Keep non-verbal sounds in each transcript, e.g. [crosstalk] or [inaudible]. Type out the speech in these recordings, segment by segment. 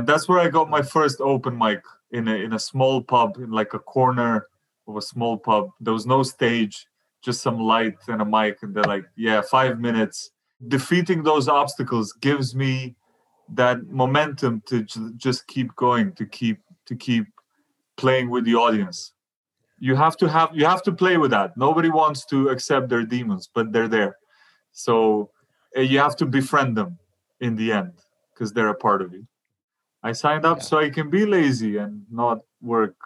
and that's where I got my first open mic in a in a small pub in like a corner of a small pub. There was no stage, just some light and a mic, and they're like, "Yeah, five minutes." Defeating those obstacles gives me that momentum to j- just keep going, to keep to keep playing with the audience. You have to have you have to play with that. Nobody wants to accept their demons, but they're there. So uh, you have to befriend them in the end because they're a part of you. I signed up yeah. so I can be lazy and not work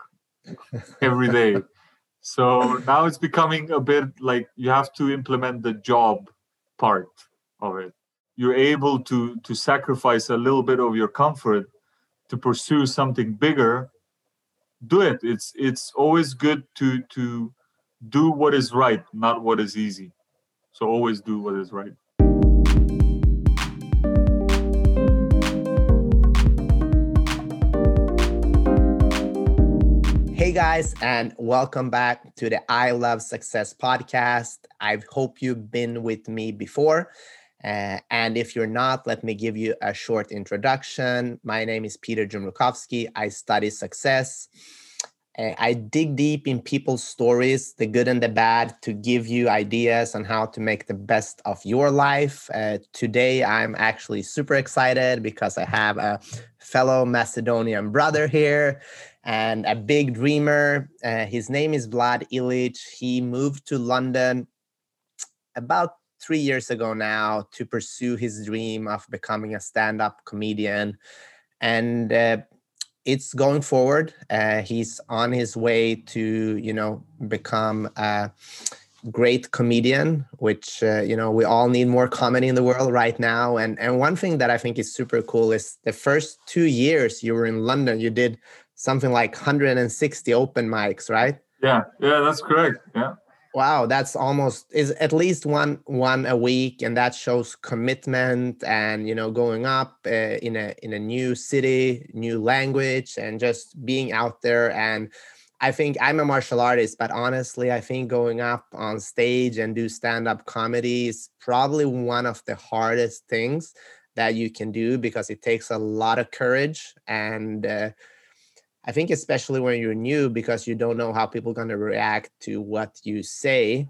every day. [laughs] so now it's becoming a bit like you have to implement the job part of it. You're able to to sacrifice a little bit of your comfort to pursue something bigger. Do it. It's it's always good to to do what is right, not what is easy. So always do what is right. Guys, and welcome back to the I Love Success podcast. I hope you've been with me before. Uh, and if you're not, let me give you a short introduction. My name is Peter Jumrukovski. I study success. Uh, I dig deep in people's stories, the good and the bad, to give you ideas on how to make the best of your life. Uh, today, I'm actually super excited because I have a fellow Macedonian brother here and a big dreamer. Uh, his name is Vlad Ilich. He moved to London about three years ago now to pursue his dream of becoming a stand up comedian. And uh, it's going forward. Uh, he's on his way to, you know, become a great comedian, which, uh, you know, we all need more comedy in the world right now. And, and one thing that I think is super cool is the first two years you were in London, you did something like 160 open mics, right? Yeah, yeah, that's correct. Yeah. Wow, that's almost is at least one one a week, and that shows commitment and you know going up uh, in a in a new city, new language, and just being out there. And I think I'm a martial artist, but honestly, I think going up on stage and do stand up comedy is probably one of the hardest things that you can do because it takes a lot of courage and. Uh, I think especially when you're new because you don't know how people are going to react to what you say.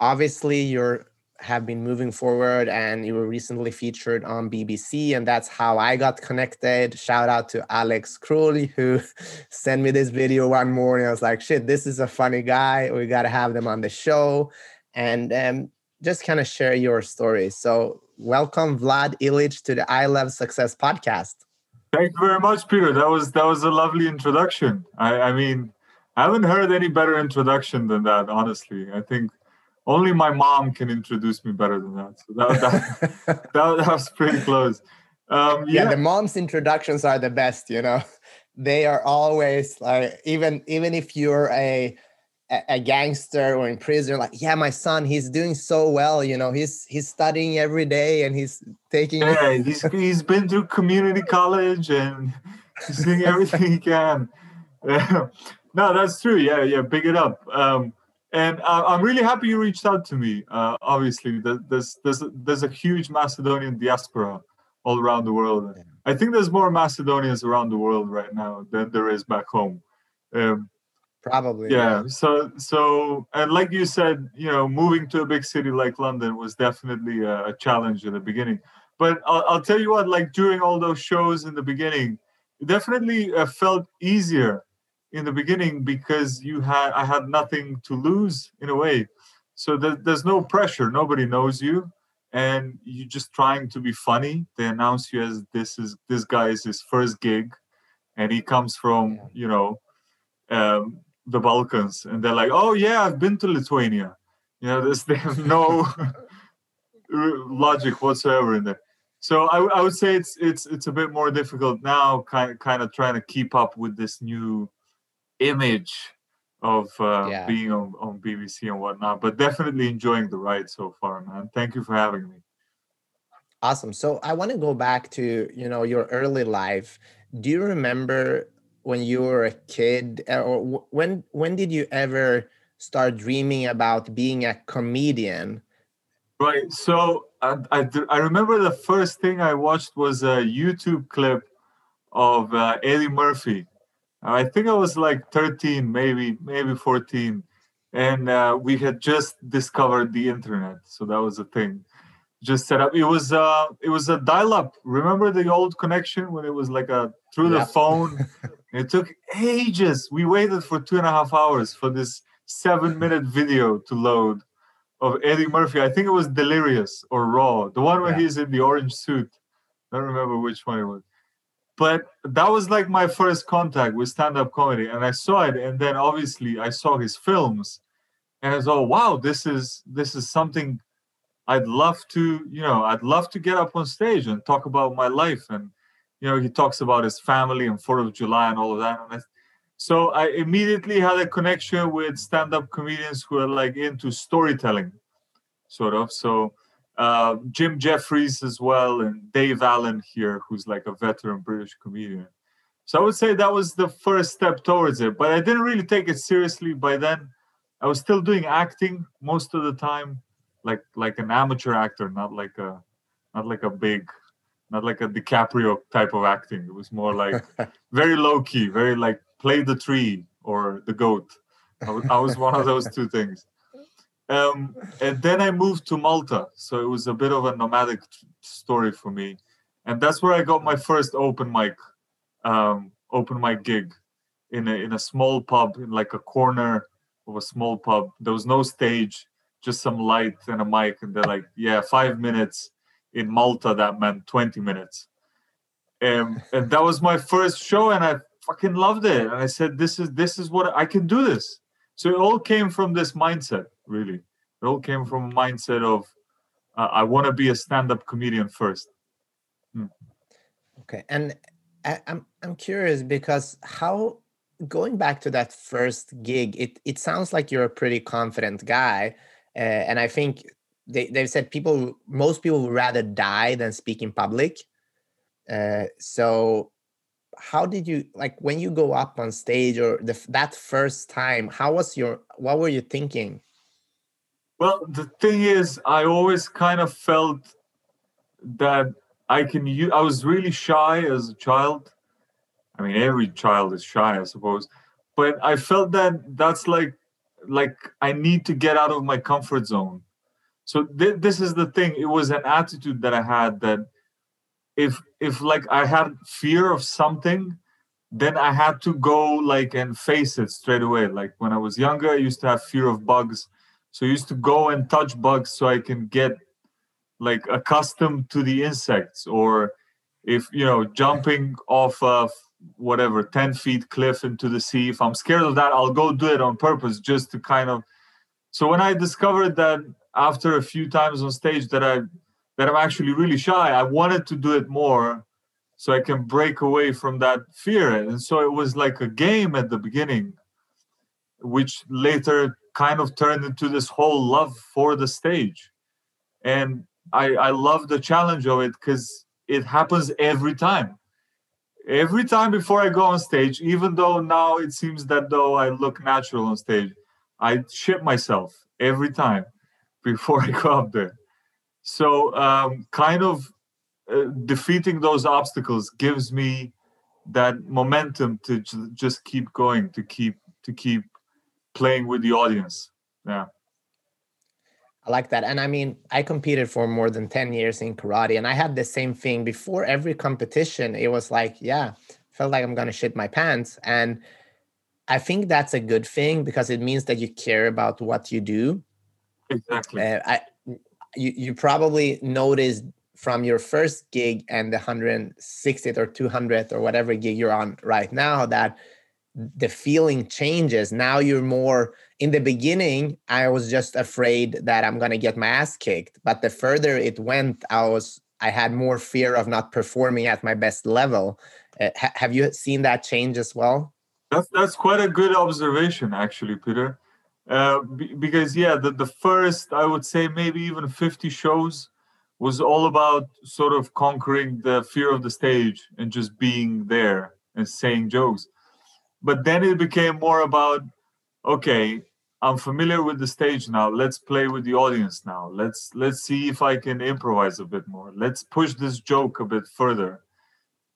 Obviously, you're have been moving forward and you were recently featured on BBC and that's how I got connected. Shout out to Alex Crowley who [laughs] sent me this video one morning. I was like, shit, this is a funny guy. We got to have them on the show and um, just kind of share your story. So welcome Vlad Ilich to the I Love Success podcast. Thank you very much, Peter. That was that was a lovely introduction. I, I mean, I haven't heard any better introduction than that. Honestly, I think only my mom can introduce me better than that. So that that, [laughs] that, that, was pretty close. Um, yeah. yeah, the mom's introductions are the best. You know, [laughs] they are always like even even if you're a a, gangster or in prison like yeah my son he's doing so well you know he's he's studying every day and he's taking yeah he's, he's been through community college and he's doing [laughs] everything he can no that's true yeah yeah big it up um, and uh, I'm really happy you reached out to me. Uh, obviously, there's there's there's a huge Macedonian diaspora all around the world. I think there's more Macedonians around the world right now than there is back home. Um, Probably. Yeah. yeah. So so and like you said, you know, moving to a big city like London was definitely a, a challenge in the beginning. But I'll, I'll, tell you what, like during all those shows in the beginning, it definitely uh, felt easier in the beginning because you had I had nothing to lose in a way. So there, there's no pressure. Nobody knows you, and you're just trying to be funny. They announce you as this is this guy is his first gig, and he comes from you know um, the Balkans, and they're like, "Oh yeah, I've been to Lithuania." You know, there's [laughs] they have no [laughs] logic whatsoever in there. So I, I would say it's it's it's a bit more difficult now, kind kind of trying to keep up with this new image of uh, yeah. being on, on BBC and whatnot. But definitely enjoying the ride so far, man. Thank you for having me. Awesome. So I want to go back to you know your early life. Do you remember when you were a kid uh, or when when did you ever start dreaming about being a comedian right so I, I, I remember the first thing i watched was a youtube clip of uh, Eddie Murphy. I think I was like 13, maybe maybe 14, and uh, we had just discovered the internet, so that was a thing. Just set up. It was uh, it was a dial-up. Remember the old connection when it was like a through the phone. [laughs] it took ages. We waited for two and a half hours for this seven-minute video to load of Eddie Murphy. I think it was Delirious or Raw, the one where yeah. he's in the orange suit. I don't remember which one it was but that was like my first contact with stand-up comedy and i saw it and then obviously i saw his films and i thought wow this is this is something i'd love to you know i'd love to get up on stage and talk about my life and you know he talks about his family and fourth of july and all of that and so i immediately had a connection with stand-up comedians who are like into storytelling sort of so uh, Jim Jefferies as well, and Dave Allen here, who's like a veteran British comedian. So I would say that was the first step towards it, but I didn't really take it seriously by then. I was still doing acting most of the time, like like an amateur actor, not like a not like a big, not like a DiCaprio type of acting. It was more like [laughs] very low key, very like play the tree or the goat. I was, I was one of those two things. Um, and then I moved to Malta, so it was a bit of a nomadic story for me, and that's where I got my first open mic, um, open mic gig, in a in a small pub in like a corner of a small pub. There was no stage, just some light and a mic, and they're like, "Yeah, five minutes." In Malta, that meant twenty minutes, um, and that was my first show, and I fucking loved it. And I said, "This is this is what I can do this." So it all came from this mindset really. It all came from a mindset of uh, I want to be a stand-up comedian first. Hmm. Okay, and I, I'm I'm curious because how going back to that first gig, it it sounds like you're a pretty confident guy, uh, and I think they they've said people most people would rather die than speak in public. Uh, so how did you like when you go up on stage or the, that first time how was your what were you thinking well, the thing is, I always kind of felt that I can use, I was really shy as a child. I mean, every child is shy, I suppose. But I felt that that's like, like I need to get out of my comfort zone. So th- this is the thing. It was an attitude that I had that if if like I had fear of something, then I had to go like and face it straight away. Like when I was younger, I used to have fear of bugs. So I used to go and touch bugs so I can get like accustomed to the insects or if you know jumping off of whatever 10 feet cliff into the sea if i'm scared of that i'll go do it on purpose just to kind of so when i discovered that after a few times on stage that i that i'm actually really shy. I wanted to do it more so i can break away from that fear. And so it was like a game at the beginning which later kind of turned into this whole love for the stage. And i i love the challenge of it because it happens every time. Every time before i go on stage even though now it seems that though i look natural on stage i shit myself every time before i go up there so um, kind of uh, defeating those obstacles gives me that momentum to j- just keep going to keep to keep playing with the audience. Yeah. I like that. And I mean, I competed for more than 10 years in karate, and I had the same thing before every competition. It was like, yeah, felt like I'm going to shit my pants. And I think that's a good thing because it means that you care about what you do. Exactly. Uh, I, you, you probably noticed from your first gig and the 160th or 200th or whatever gig you're on right now that the feeling changes. Now you're more in the beginning, I was just afraid that I'm gonna get my ass kicked. But the further it went, I was I had more fear of not performing at my best level. Uh, ha- have you seen that change as well? That's that's quite a good observation, actually, Peter. Uh, because yeah, the the first I would say maybe even 50 shows was all about sort of conquering the fear of the stage and just being there and saying jokes. But then it became more about okay i'm familiar with the stage now. Let's play with the audience now. Let's let's see if i can improvise a bit more. Let's push this joke a bit further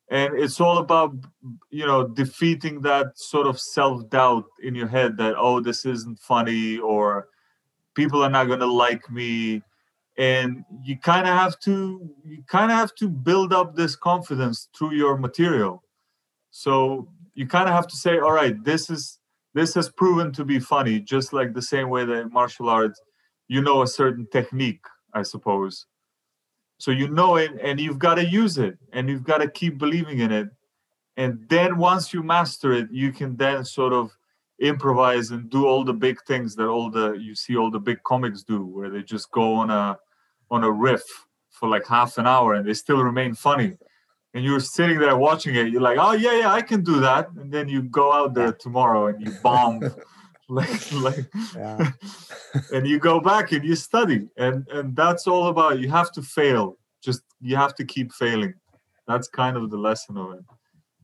and it's all about you know defeating that sort of self-doubt in your head that oh this isn't funny or people are not going to like me. And you kind of have to you kind of have to build up this confidence through your material. So you kind of have to say all right this is this has proven to be funny just like the same way that martial arts you know a certain technique i suppose so you know it and you've got to use it and you've got to keep believing in it. And then once you master it you can then sort of improvise and do all the big things that all the you see all the big comics do where they just go on a on a riff for like half an hour and they still remain funny. And you're sitting there watching it you're like oh yeah yeah i can do that. And then you go out there tomorrow and you bomb [laughs] [laughs] like like yeah. [laughs] and you go back and you study and and that's all about you have to fail. Just you have to keep failing. That's kind of the lesson of it.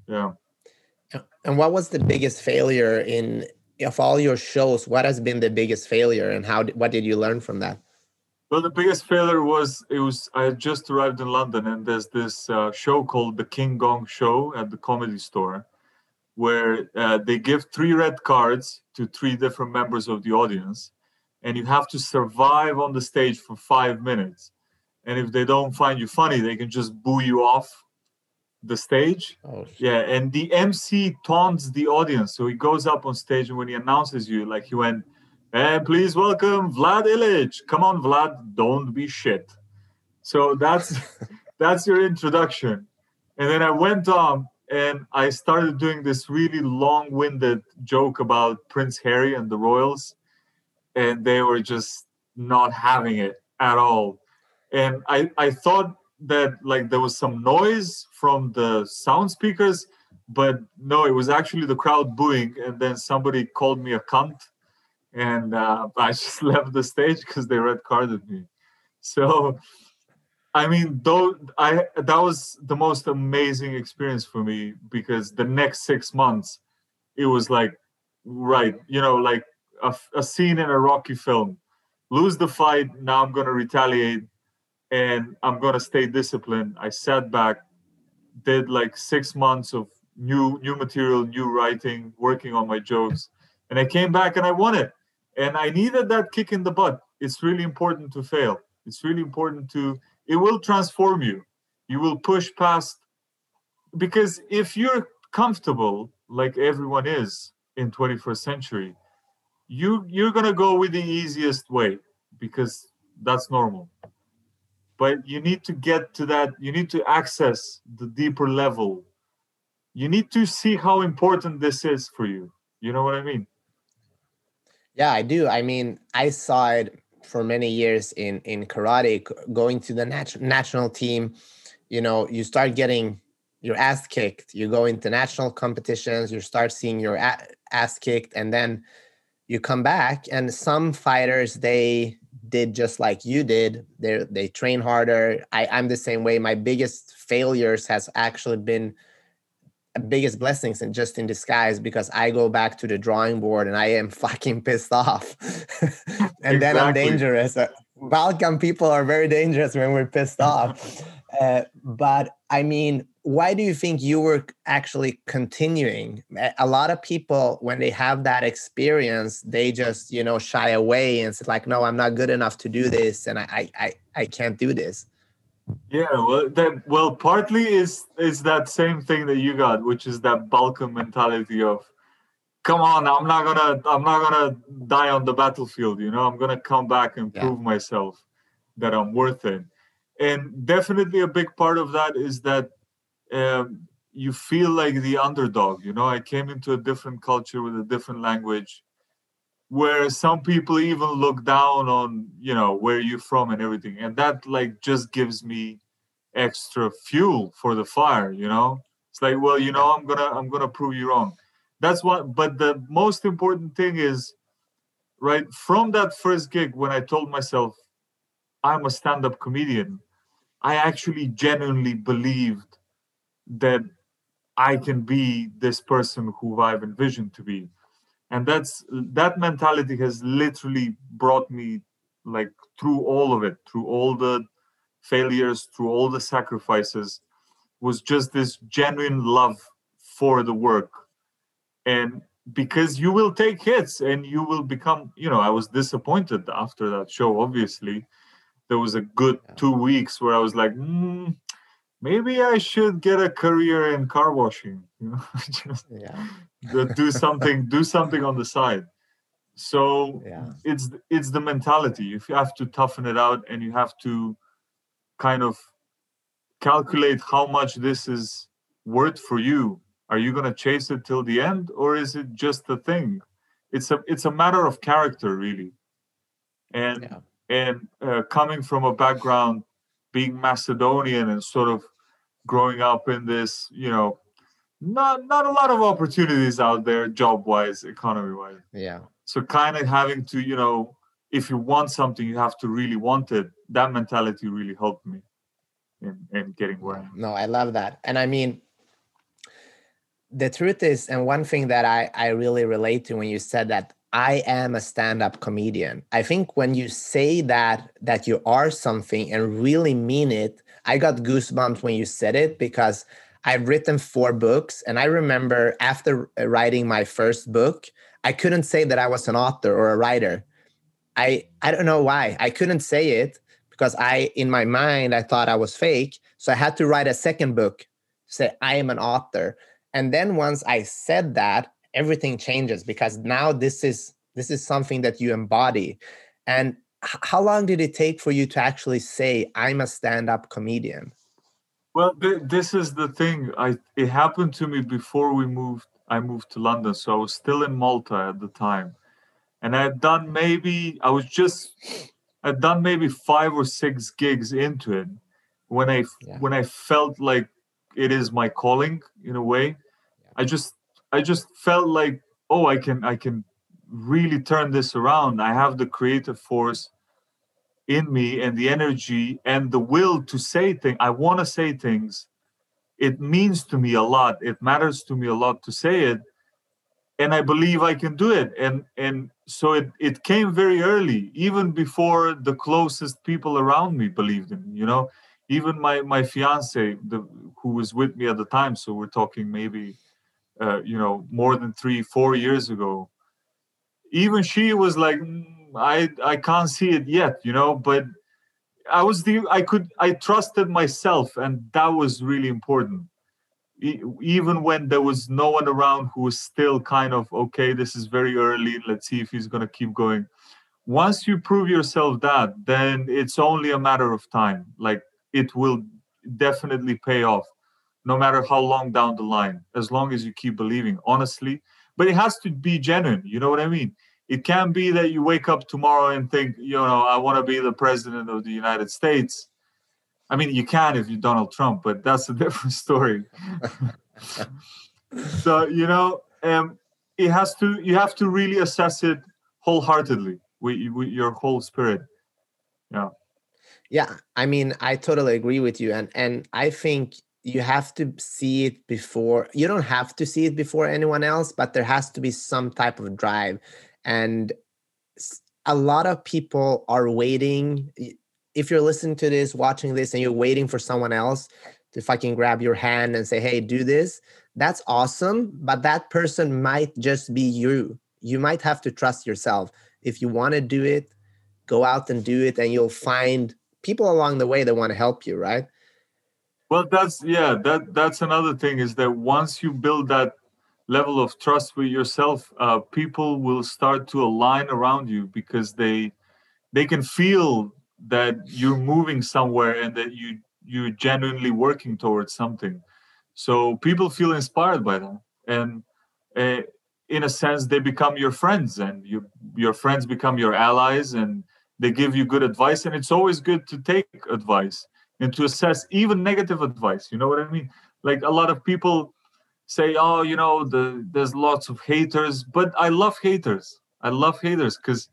Yeah. And what was the biggest failure in of all your shows what has been the biggest failure and how what did you learn from that? Well the biggest failure was it was i had just arrived in london and there's this uh, show called the king gong show at the comedy store where uh, they give three red cards to three different members of the audience, and you have to survive on the stage for five minutes. And if they don't find you funny, they can just boo you off the stage. Oh, yeah, and the MC taunts the audience. So he goes up on stage, and when he announces you, like he went, and please welcome Vlad Ilich. Come on, Vlad, don't be shit. So that's [laughs] that's your introduction. And then I went on and I started doing this really long-winded joke about Prince Harry and the royals, and they were just not having it at all. And I I thought that like there was some noise from the sound speakers, but no, it was actually the crowd booing. And then somebody called me a cunt, and uh, [laughs] I just left the stage because they red carded me. So I mean, though I that was the most amazing experience for me because the next six months, it was like, right, you know, like a, a scene in a Rocky film. Lose the fight, now I'm gonna retaliate, and I'm gonna stay disciplined. I sat back, did like six months of new new material, new writing, working on my jokes, and I came back and I won it. And I needed that kick in the butt. It's really important to fail. It's really important to it will transform you. You will push past because if you're comfortable like everyone is in 21st century you you're going to go with the easiest way because that's normal. But you need to get to that you need to access the deeper level. You need to see how important this is for you. You know what i mean? Yeah i do. I mean i saw it for many years in in karate going to the nat- national team you know you start getting your ass kicked you go into national competitions you start seeing your ass kicked and then you come back and some fighters they did just like you did. They they train harder. I, i'm the same way. My biggest failures has actually been biggest blessings and just in disguise because I go back to the drawing board and I am [laughs] fucking pissed off. [laughs] and exactly. then I'm dangerous. Uh, Balkan people are very dangerous when we're pissed [laughs] off. Uh, but I mean, why do you think you were actually continuing? A lot of people, when they have that experience, they just, you know, shy away and say like, no, I'm not good enough to do this. And I, I, I can't do this. Yeah, well, that well, partly is is that same thing that you got, which is that Balkan mentality of, come on, I'm not gonna, I'm not gonna die on the battlefield. You know, I'm gonna come back and prove myself that I'm worth it. And definitely a big part of that is that um, you feel like the underdog. You know, I came into a different culture with a different language where some people even look down on you know where you're from and everything. And that like just gives me extra fuel for the fire you know? It's like well you know i'm gonna i'm gonna prove you wrong. That's what but the most important thing is right from that first gig when i told myself i'm a stand-up comedian i actually genuinely believed that i can be this person who i've envisioned to be and that's that mentality has literally brought me like through all of it through all the failures through all the sacrifices was just this genuine love for the work. And because you will take hits and you will become you know i was disappointed after that show obviously. There was a good two weeks where i was like mm, maybe i should get a career in car washing. [laughs] You know [laughs] just yeah. Do something do something on the side. So yeah. it's it's the mentality. If you have to toughen it out and you have to kind of calculate how much this is worth for you. Are you going to chase it till the end or is it just a thing? It's a it's a matter of character really. And yeah. and uh, coming from a background being macedonian and sort of growing up in this you know not not a lot of opportunities out there job wise economy wise yeah. So kind of having to you know if you want something you have to really want it. That mentality really helped me in, in getting where no i love that. And i mean the truth is, and one thing that I, I really relate to when you said that I am a stand-up comedian. I think when you say that that you are something and really mean it, I got goosebumps when you said it because I've written four books and I remember after uh, writing my first book, I couldn't say that I was an author or a writer. I I don't know why. I couldn't say it because I in my mind I thought I was fake. So I had to write a second book, say I am an author and then once i said that everything changes because now this is this is something that you embody and how long did it take for you to actually say i'm a stand-up comedian well th- this is the thing. I it happened to me before we moved i moved to london so i was still in malta at the time. And i had done maybe i was just i'd done maybe five or six gigs into it when i yeah. when i felt like it is my calling in a way. I just I just felt like oh I can I can really turn this around. I have the creative force in me and the energy and the will to say things. I want to say things. It means to me a lot. It matters to me a lot to say it. And I believe I can do it. And and so it, it came very early, even before the closest people around me believed in you know. Even my my fiance, the who was with me at the time, so we're talking maybe uh, you know more than three four years ago even she was like mm, i i can't see it yet you know but i was the i could i trusted myself and that was really important e- even when there was no one around who was still kind of okay this is very early let's see if he's going to keep going once you prove yourself that then it's only a matter of time like it will definitely pay off no matter how long down the line, as long as you keep believing, honestly. But it has to be genuine. You know what I mean? It can't be that you wake up tomorrow and think, you know, I want to be the president of the United States. I mean, you can if you're Donald Trump, but that's a [laughs] different story. [laughs] so you know, um, it has to. You have to really assess it wholeheartedly with, with your whole spirit. Yeah. Yeah, I mean, I totally agree with you, and and I think you have to see it before you don't have to see it before anyone else but there has to be some type of drive and a lot of people are waiting if you're listening to this watching this and you're waiting for someone else to fucking grab your hand and say hey do this that's awesome but that person might just be you you might have to trust yourself if you want to do it go out and do it and you'll find people along the way that want to help you right well, that's yeah. That that's another thing is that once you build that level of trust with yourself, uh, people will start to align around you because they they can feel that you're moving somewhere and that you you're genuinely working towards something. So people feel inspired by that, and uh, in a sense, they become your friends, and you your friends become your allies, and they give you good advice. And it's always good to take advice and to assess even negative advice you know what i mean like a lot of people say oh you know the there's lots of haters but i love haters. I love haters because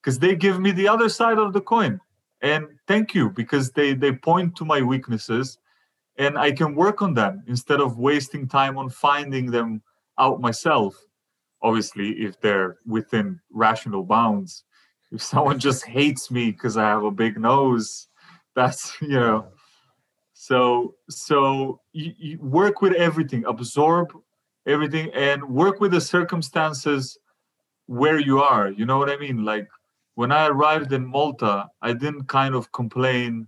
because they give me the other side of the coin. And thank you because they they point to my weaknesses and i can work on them instead of wasting time on finding them out myself. Obviously if they're within rational bounds. If someone just hates me because i have a big nose [laughs] that's you know So so you, you work with everything, absorb everything, and work with the circumstances where you are. You know what I mean? Like when I arrived in Malta, I didn't kind of complain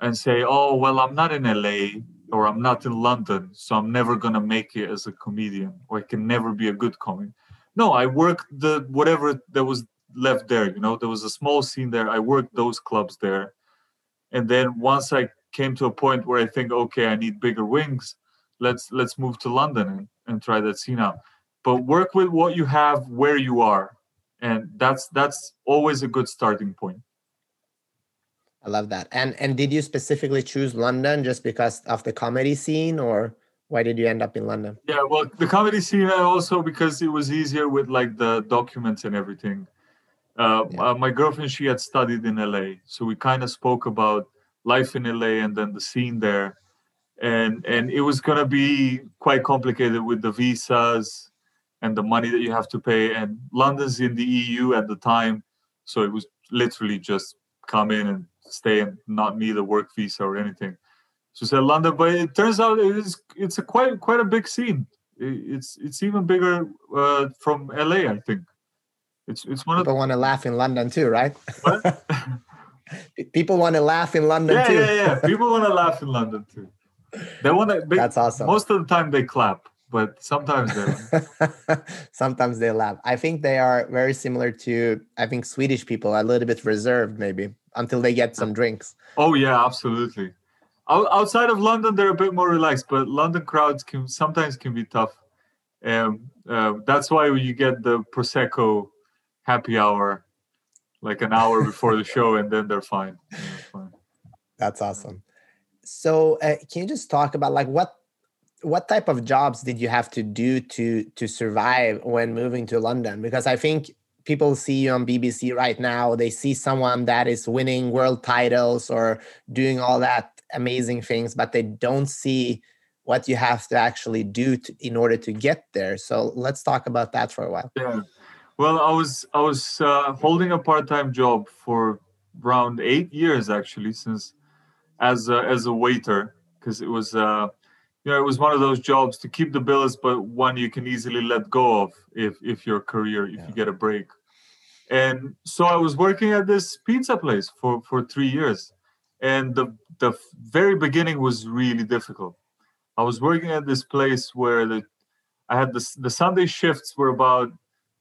and say, "Oh, well, I'm not in LA or I'm not in London, so I'm never gonna make it as a comedian, or I can never be a good comic." No, I worked the whatever that was left there. You know, there was a small scene there. I worked those clubs there, and then once I came to a point where I think, okay, I need bigger wings. Let's let's move to London and, and try that scene out. But work with what you have where you are, and that's that's always a good starting point. I love that. And and did you specifically choose London just because of the comedy scene, or why did you end up in London? Yeah, well, the comedy scene also because it was easier with like the documents and everything. Uh, yeah. uh, my girlfriend she had studied in LA, so we kind of spoke about life in LA and then the scene there, and and it was gonna be quite complicated with the visas and the money that you have to pay. And London's in the EU at the time, so it was literally just come in and stay and not need a work visa or anything. So said London, but it turns out it is it's a quite quite a big scene. It's it's even bigger uh, from LA, I think. It's it's one people of people want to laugh in London too, right? [laughs] people want to laugh in London yeah, too. Yeah, yeah, [laughs] People want to laugh in London too. They want to. That's awesome. Most of the time they clap, but sometimes they. [laughs] sometimes they laugh. I think they are very similar to. I think Swedish people are a little bit reserved, maybe until they get some drinks. Oh yeah, absolutely. Outside of London, they're a bit more relaxed, but London crowds can sometimes can be tough. Um, uh, that's why you get the prosecco happy hour like an hour before the show and then they're fine, they're fine. that's awesome. So uh, can you just talk about like what what type of jobs did you have to do to to survive when moving to london? Because i think people see you on bbc right now. They see someone that is winning world titles or doing all that amazing things but they don't see what you have to actually do to, in order to get there. So let's talk about that for a while. Yeah well, I was I was uh, holding a part-time job for around eight years actually, since as a, as a waiter, because it was uh, you know it was one of those jobs to keep the bills, but one you can easily let go of if if your career if yeah. you get a break. And so I was working at this pizza place for for three years, and the the very beginning was really difficult. I was working at this place where the I had the the Sunday shifts were about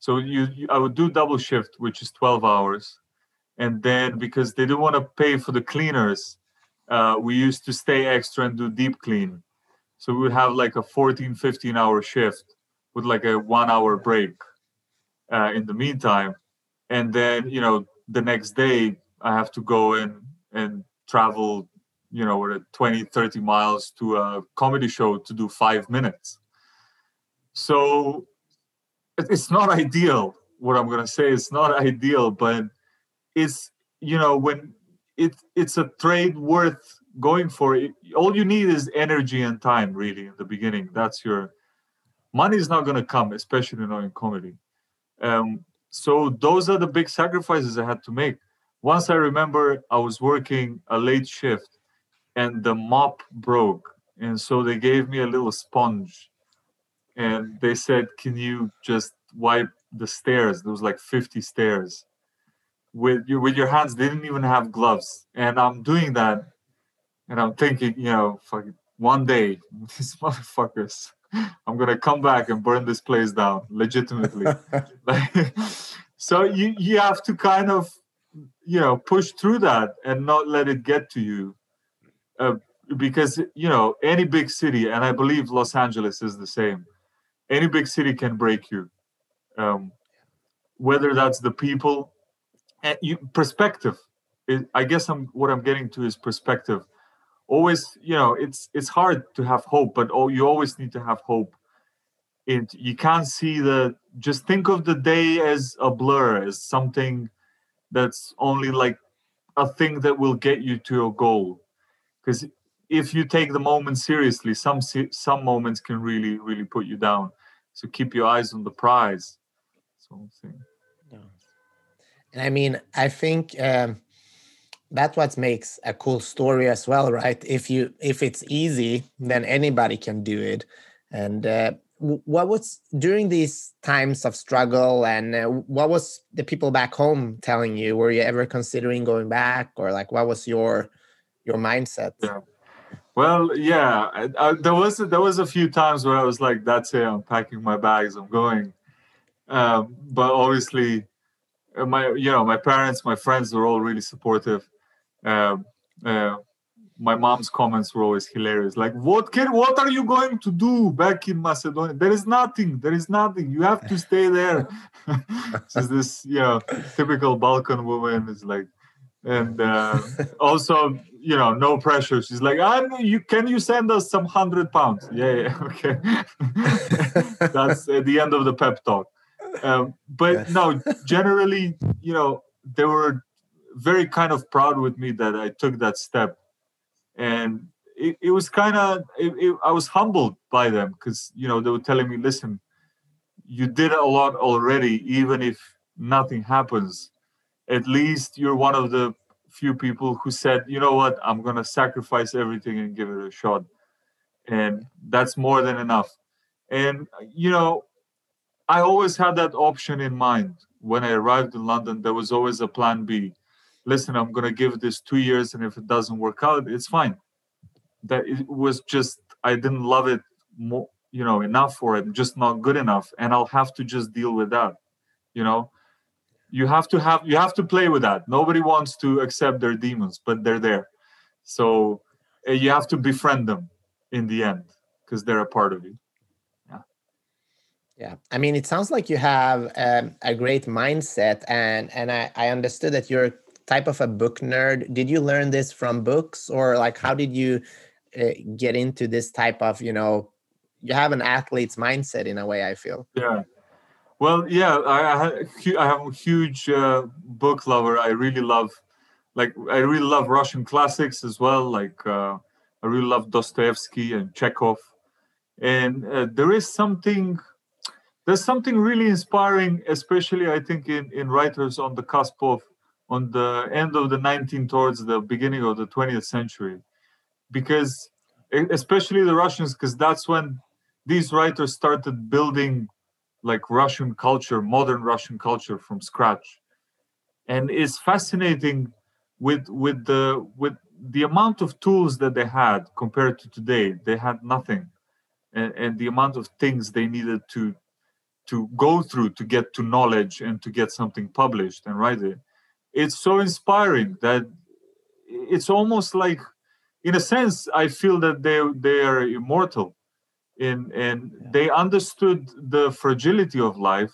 so you, you, I would do double shift, which is 12 hours. And then because they didn't want to pay for the cleaners, uh, we used to stay extra and do deep clean. So we would have like a 14, 15 hour shift with like a one hour break uh, in the meantime. And then, you know, the next day I have to go in and travel, you know, 20, 30 miles to a comedy show to do five minutes. So it's not ideal. What i'm going to say it's not ideal but it's you know when it it's a trade worth going for. All you need is energy and time really in the beginning. That's your money is not going to come especially not in comedy. Um, so those are the big sacrifices i had to make. Once i remember i was working a late shift and the mop broke and so they gave me a little sponge and they said, "Can you just wipe the stairs?" There was like 50 stairs with you with your hands. They didn't even have gloves, and I'm doing that, and I'm thinking, you know, fuck, one day [laughs] these motherfuckers, I'm gonna come back and burn this place down legitimately. [laughs] so you you have to kind of you know push through that and not let it get to you. Uh, because you know any big city and i believe los angeles is the same any big city can break you um, whether that's the people and you perspective it, i guess i'm what i'm getting to is perspective. Always you know it's it's hard to have hope but oh you always need to have hope. And you can't see the just think of the day as a blur as something that's only like a thing that will get you to your goal. Because if you take the moment seriously some some moments can really really put you down so keep your eyes on the prize. Thing. Yeah. And I mean, I think um, that's what makes a cool story as well right if you if it's easy then anybody can do it and uh, what was during these times of struggle and uh, what was the people back home telling you were you ever considering going back or like what was your your mindset yeah well yeah I, I, there was there was a few times where i was like that's it i'm packing my bags i'm going um, but obviously uh, my you know my parents my friends were all really supportive um, uh, my mom's comments were always hilarious. Like, what can, what are you going to do back in Macedonia? There is nothing. There is nothing. You have to stay there. [laughs] She's this, you know, typical Balkan woman. Is like, and uh, also, you know, no pressure. She's like, "I'm you can you send us some hundred pounds? Yeah, yeah, [laughs] okay. [laughs] That's at the end of the pep talk. Um, but yes. no, generally, you know, they were very kind of proud with me that I took that step and it, it was kind of i was humbled by them because you know they were telling me listen you did a lot already even if nothing happens at least you're one of the few people who said you know what? I'm going to sacrifice everything and give it a shot. And that's more than enough. And you know i always had that option in mind. When i arrived in london there was always a plan b. Listen, I'm going to give this two years, and if it doesn't work out, it's fine. That it was just I didn't love it more, you know, enough for it, just not good enough, and I'll have to just deal with that. You know, you have to have you have to play with that. Nobody wants to accept their demons, but they're there, so uh, you have to befriend them in the end because they're a part of you. Yeah, yeah. I mean, it sounds like you have um, a great mindset, and and I, I understood that you're type of a book nerd. Did you learn this from books or like how did you uh, get into this type of you know you have an athlete's mindset in a way i feel. Yeah well yeah i, I have a huge uh, book lover. I really love like i really love russian classics as well like uh, i really love dostoevsky and chekhov. And uh, there is something there's something really inspiring especially i think in in writers on the cusp of on the end of the 19th towards the beginning of the 20th century. Because especially the russians because that's when these writers started building like russian culture modern russian culture from scratch. And it's fascinating with with the with the amount of tools that they had compared to today. They had nothing. And, and the amount of things they needed to to go through to get to knowledge and to get something published and write it. It's so inspiring that it's almost like in a sense i feel that they they are immortal in and yeah. they understood the fragility of life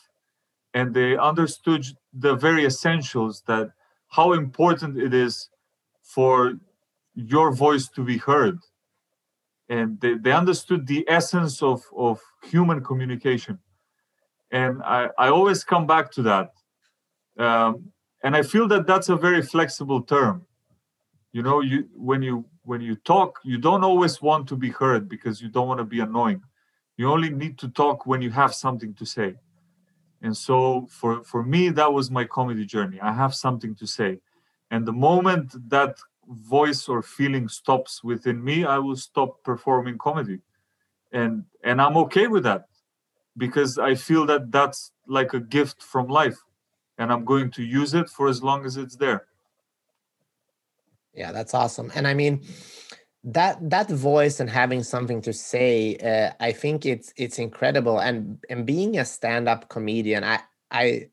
and they understood the very essentials that how important it is for your voice to be heard. And they, they understood the essence of, of human communication. And I, I always come back to that. Um, and i feel that that's a very flexible term. You know you when you when you talk you don't always want to be heard because you don't want to be annoying. You only need to talk when you have something to say. And so for for me that was my comedy journey. I have something to say. And the moment that voice or feeling stops within me i will stop performing comedy. And and i'm okay with that because i feel that that's like a gift from life and I'm going to use it for as long as it's there. Yeah, that's awesome. And I mean, that that voice and having something to say, uh, I think it's it's incredible. And and being a stand-up comedian, I I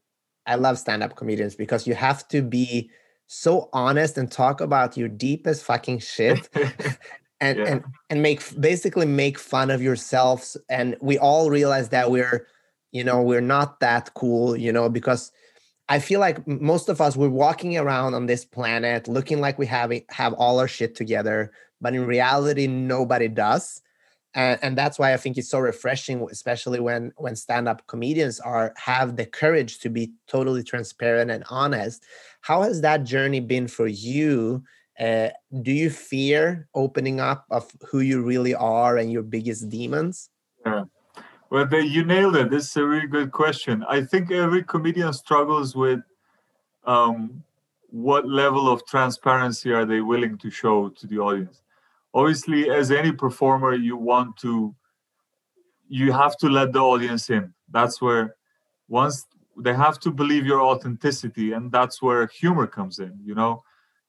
I love stand-up comedians because you have to be so honest and talk about your deepest fucking shit. [laughs] [laughs] and, yeah. and and make basically make fun of yourselves and we all realize that we're you know we're not that cool you know because I feel like most of us we're walking around on this planet looking like we have have all our shit together, but in reality, nobody does. And, and that's why I think it's so refreshing, especially when when stand-up comedians are have the courage to be totally transparent and honest. How has that journey been for you? Uh, do you fear opening up of who you really are and your biggest demons? Yeah. Well, they, you nailed it. This is a really good question. I think every comedian struggles with um, what level of transparency are they willing to show to the audience obviously as any performer you want to you have to let the audience in that's where once they have to believe your authenticity and that's where humor comes in you know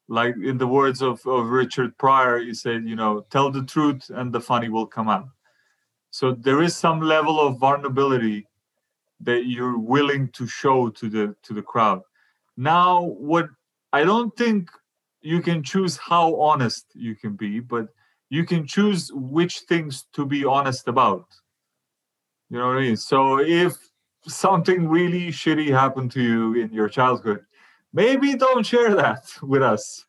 like in the words of, of richard pryor he said you know tell the truth and the funny will come out so there is some level of vulnerability that you're willing to show to the to the crowd. Now what i don't think you can choose how honest you can be but you can choose which things to be honest about. You know what i mean? So if something really shitty happened to you in your childhood maybe don't share that [laughs] with us.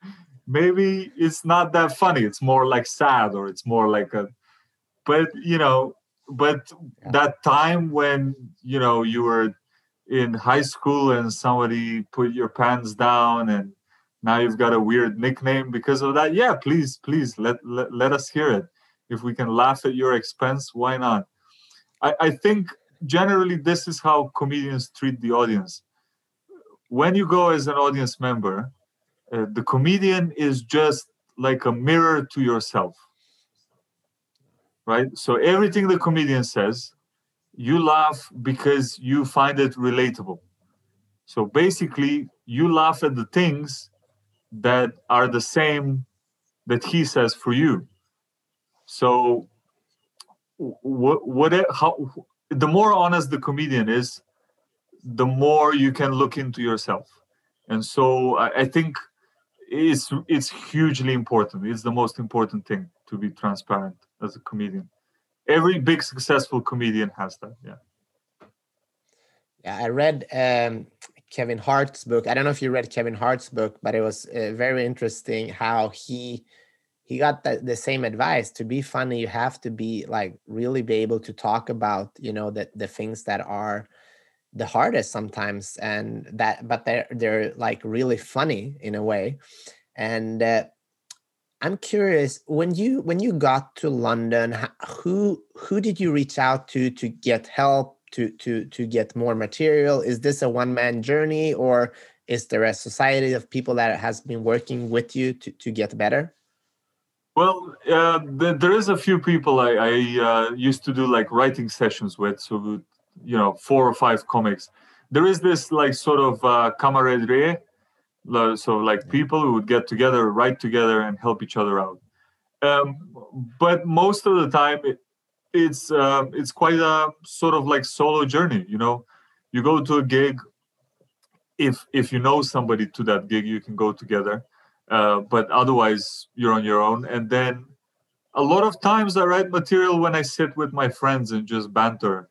Maybe it's not that funny. It's more like sad or it's more like a but you know but yeah. that time when you know you were in high school and somebody put your pants down and now you've got a weird nickname because of that yeah please please let let, let us hear it. If we can laugh at your expense why not? I, I think generally this is how comedians treat the audience. When you go as an audience member uh, the comedian is just like a mirror to yourself right? So everything the comedian says you laugh because you find it relatable. So basically you laugh at the things that are the same that he says for you. So what what how the more honest the comedian is the more you can look into yourself. And so i, I think it's it's hugely important. It's the most important thing to be transparent as a comedian. Every big successful comedian has that yeah. Yeah i read um, kevin hart's book. I don't know if you read kevin hart's book but it was uh, very interesting how he he got the, the same advice. To be funny you have to be like really be able to talk about you know the, the things that are the hardest sometimes and that but they're they're like really funny in a way. And uh, i'm curious when you when you got to london who who did you reach out to to get help to to to get more material is this a one man journey or is there a society of people that has been working with you to to get better well, uh, there is a few people I, I uh, used to do like writing sessions with, so you know, four or five comics. There is this like sort of uh, camaraderie, so like people who would get together, write together, and help each other out. Um, but most of the time, it, it's um, it's quite a sort of like solo journey. You know, you go to a gig. If if you know somebody to that gig, you can go together uh, but otherwise you're on your own and then a lot of times i write material when i sit with my friends and just banter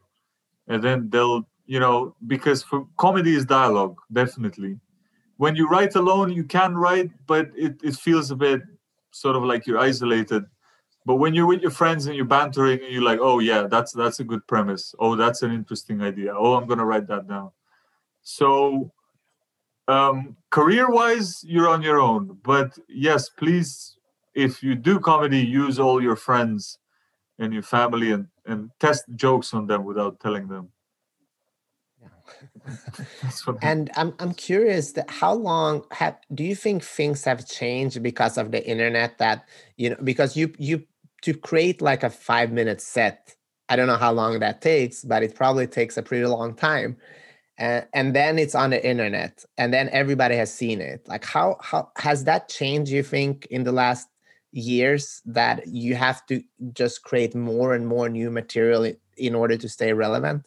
and then they'll you know because for comedy is dialogue definitely when you write alone you can write but it, it feels a bit sort of like you're isolated. But when you're with your friends and you're bantering and you're like oh yeah that's that's a good premise. Oh that's an interesting idea. Oh i'm gonna write that down. So um, career wise you're on your own. But yes please if you do comedy use all your friends and your family and and test jokes on them without telling them [laughs] and I'm I'm curious that how long have do you think things have changed because of the internet that you know because you you to create like a 5 minute set I don't know how long that takes but it probably takes a pretty long time. And, and then it's on the internet and then everybody has seen it. Like how how has that changed you think in the last years that you have to just create more and more new material in order to stay relevant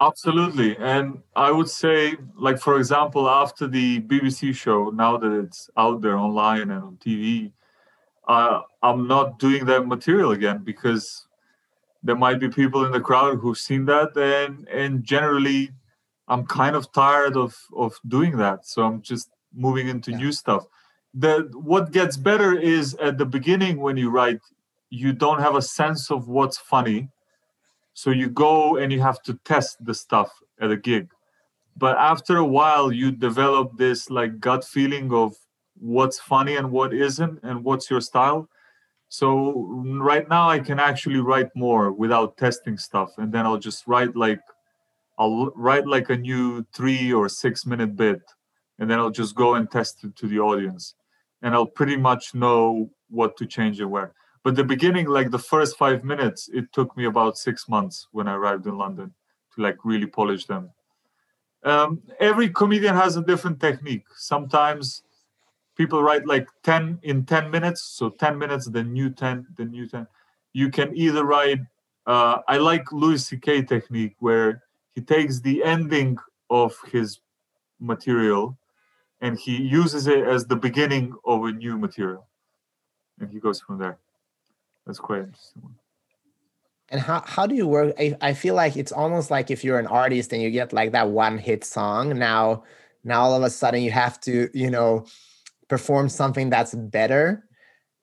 absolutely and i would say like for example after the bbc show now that it's out there online and on tv uh, i'm not doing that material again because there might be people in the crowd who've seen that and and generally I'm kind of tired of of doing that. So I'm just moving into yeah. new stuff. The what gets better is at the beginning when you write, you don't have a sense of what's funny. So you go and you have to test the stuff at a gig. But after a while, you develop this like gut feeling of what's funny and what isn't, and what's your style. So right now, I can actually write more without testing stuff, and then I'll just write like I'll write like a new three or six minute bit and then I'll just go and test it to the audience, and I'll pretty much know what to change and where. But the beginning, like the first five minutes, it took me about six months when I arrived in London to like really polish them. Um, every comedian has a different technique. Sometimes people write like 10 in 10 minutes so 10 minutes then new 10 then new 10 you can either write uh, i like louis ck technique where he takes the ending of his material and he uses it as the beginning of a new material and he goes from there that's quite interesting and how, how do you work I, I feel like it's almost like if you're an artist and you get like that one hit song now now all of a sudden you have to you know perform something that's better